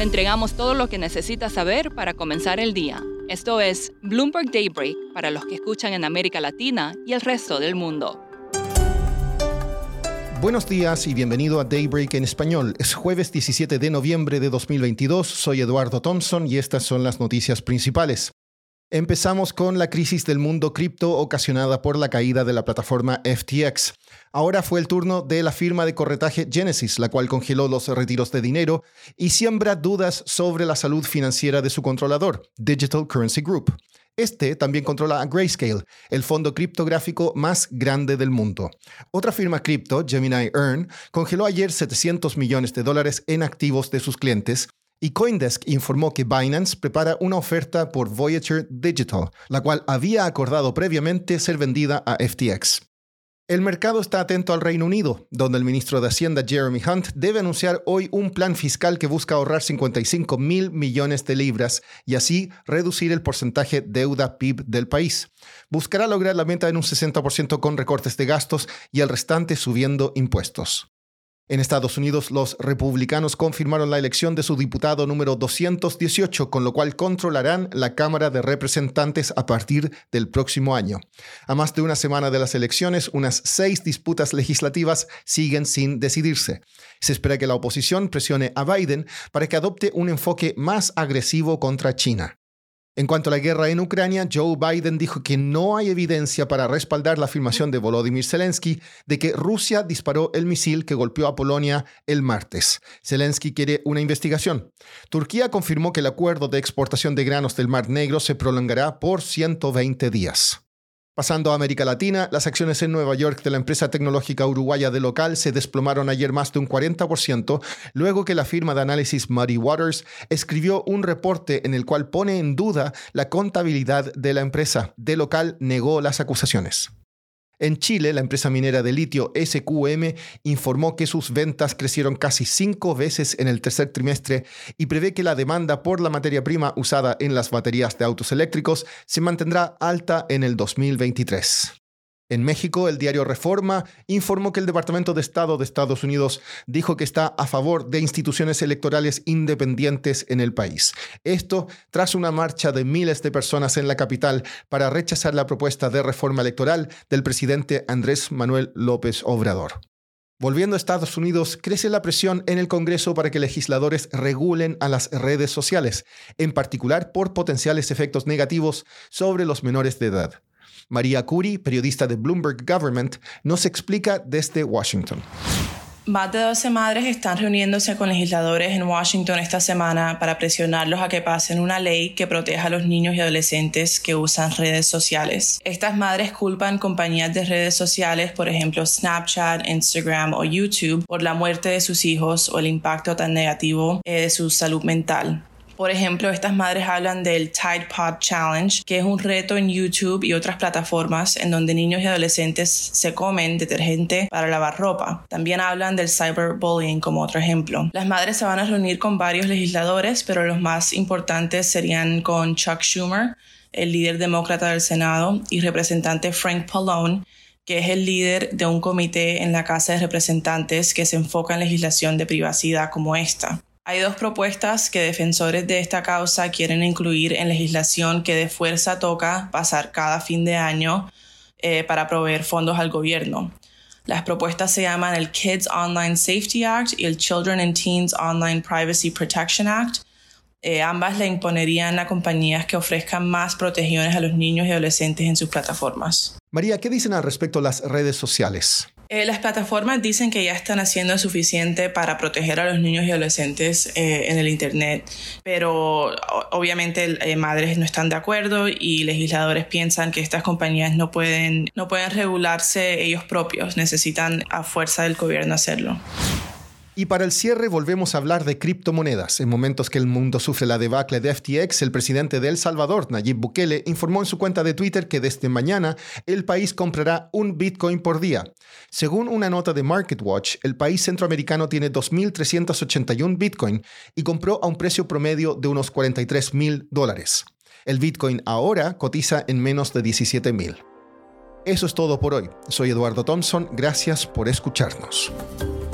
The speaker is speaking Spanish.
Le entregamos todo lo que necesita saber para comenzar el día. Esto es Bloomberg Daybreak para los que escuchan en América Latina y el resto del mundo. Buenos días y bienvenido a Daybreak en español. Es jueves 17 de noviembre de 2022. Soy Eduardo Thompson y estas son las noticias principales. Empezamos con la crisis del mundo cripto ocasionada por la caída de la plataforma FTX. Ahora fue el turno de la firma de corretaje Genesis, la cual congeló los retiros de dinero y siembra dudas sobre la salud financiera de su controlador, Digital Currency Group. Este también controla a Grayscale, el fondo criptográfico más grande del mundo. Otra firma cripto, Gemini Earn, congeló ayer 700 millones de dólares en activos de sus clientes y Coindesk informó que Binance prepara una oferta por Voyager Digital, la cual había acordado previamente ser vendida a FTX. El mercado está atento al Reino Unido, donde el ministro de Hacienda Jeremy Hunt debe anunciar hoy un plan fiscal que busca ahorrar 55 mil millones de libras y así reducir el porcentaje deuda PIB del país. Buscará lograr la meta en un 60% con recortes de gastos y el restante subiendo impuestos. En Estados Unidos, los republicanos confirmaron la elección de su diputado número 218, con lo cual controlarán la Cámara de Representantes a partir del próximo año. A más de una semana de las elecciones, unas seis disputas legislativas siguen sin decidirse. Se espera que la oposición presione a Biden para que adopte un enfoque más agresivo contra China. En cuanto a la guerra en Ucrania, Joe Biden dijo que no hay evidencia para respaldar la afirmación de Volodymyr Zelensky de que Rusia disparó el misil que golpeó a Polonia el martes. Zelensky quiere una investigación. Turquía confirmó que el acuerdo de exportación de granos del Mar Negro se prolongará por 120 días. Pasando a América Latina, las acciones en Nueva York de la empresa tecnológica uruguaya de local se desplomaron ayer más de un 40%, luego que la firma de análisis Muddy Waters escribió un reporte en el cual pone en duda la contabilidad de la empresa. De local negó las acusaciones. En Chile, la empresa minera de litio SQM informó que sus ventas crecieron casi cinco veces en el tercer trimestre y prevé que la demanda por la materia prima usada en las baterías de autos eléctricos se mantendrá alta en el 2023. En México, el diario Reforma informó que el Departamento de Estado de Estados Unidos dijo que está a favor de instituciones electorales independientes en el país. Esto tras una marcha de miles de personas en la capital para rechazar la propuesta de reforma electoral del presidente Andrés Manuel López Obrador. Volviendo a Estados Unidos, crece la presión en el Congreso para que legisladores regulen a las redes sociales, en particular por potenciales efectos negativos sobre los menores de edad. María Curi, periodista de Bloomberg Government, nos explica desde Washington. Más de 12 madres están reuniéndose con legisladores en Washington esta semana para presionarlos a que pasen una ley que proteja a los niños y adolescentes que usan redes sociales. Estas madres culpan compañías de redes sociales, por ejemplo Snapchat, Instagram o YouTube, por la muerte de sus hijos o el impacto tan negativo eh, de su salud mental. Por ejemplo, estas madres hablan del Tide Pod Challenge, que es un reto en YouTube y otras plataformas en donde niños y adolescentes se comen detergente para lavar ropa. También hablan del cyberbullying como otro ejemplo. Las madres se van a reunir con varios legisladores, pero los más importantes serían con Chuck Schumer, el líder demócrata del Senado, y representante Frank Pallone, que es el líder de un comité en la Casa de Representantes que se enfoca en legislación de privacidad como esta. Hay dos propuestas que defensores de esta causa quieren incluir en legislación que de fuerza toca pasar cada fin de año eh, para proveer fondos al gobierno. Las propuestas se llaman el Kids Online Safety Act y el Children and Teens Online Privacy Protection Act. Eh, ambas le imponerían a compañías que ofrezcan más protecciones a los niños y adolescentes en sus plataformas. María, ¿qué dicen al respecto las redes sociales? Eh, las plataformas dicen que ya están haciendo suficiente para proteger a los niños y adolescentes eh, en el Internet, pero obviamente eh, madres no están de acuerdo y legisladores piensan que estas compañías no pueden, no pueden regularse ellos propios, necesitan a fuerza del gobierno hacerlo. Y para el cierre volvemos a hablar de criptomonedas. En momentos que el mundo sufre la debacle de FTX, el presidente de El Salvador, Nayib Bukele, informó en su cuenta de Twitter que desde mañana el país comprará un Bitcoin por día. Según una nota de MarketWatch, el país centroamericano tiene 2.381 Bitcoin y compró a un precio promedio de unos 43.000 dólares. El Bitcoin ahora cotiza en menos de 17.000. Eso es todo por hoy. Soy Eduardo Thompson. Gracias por escucharnos.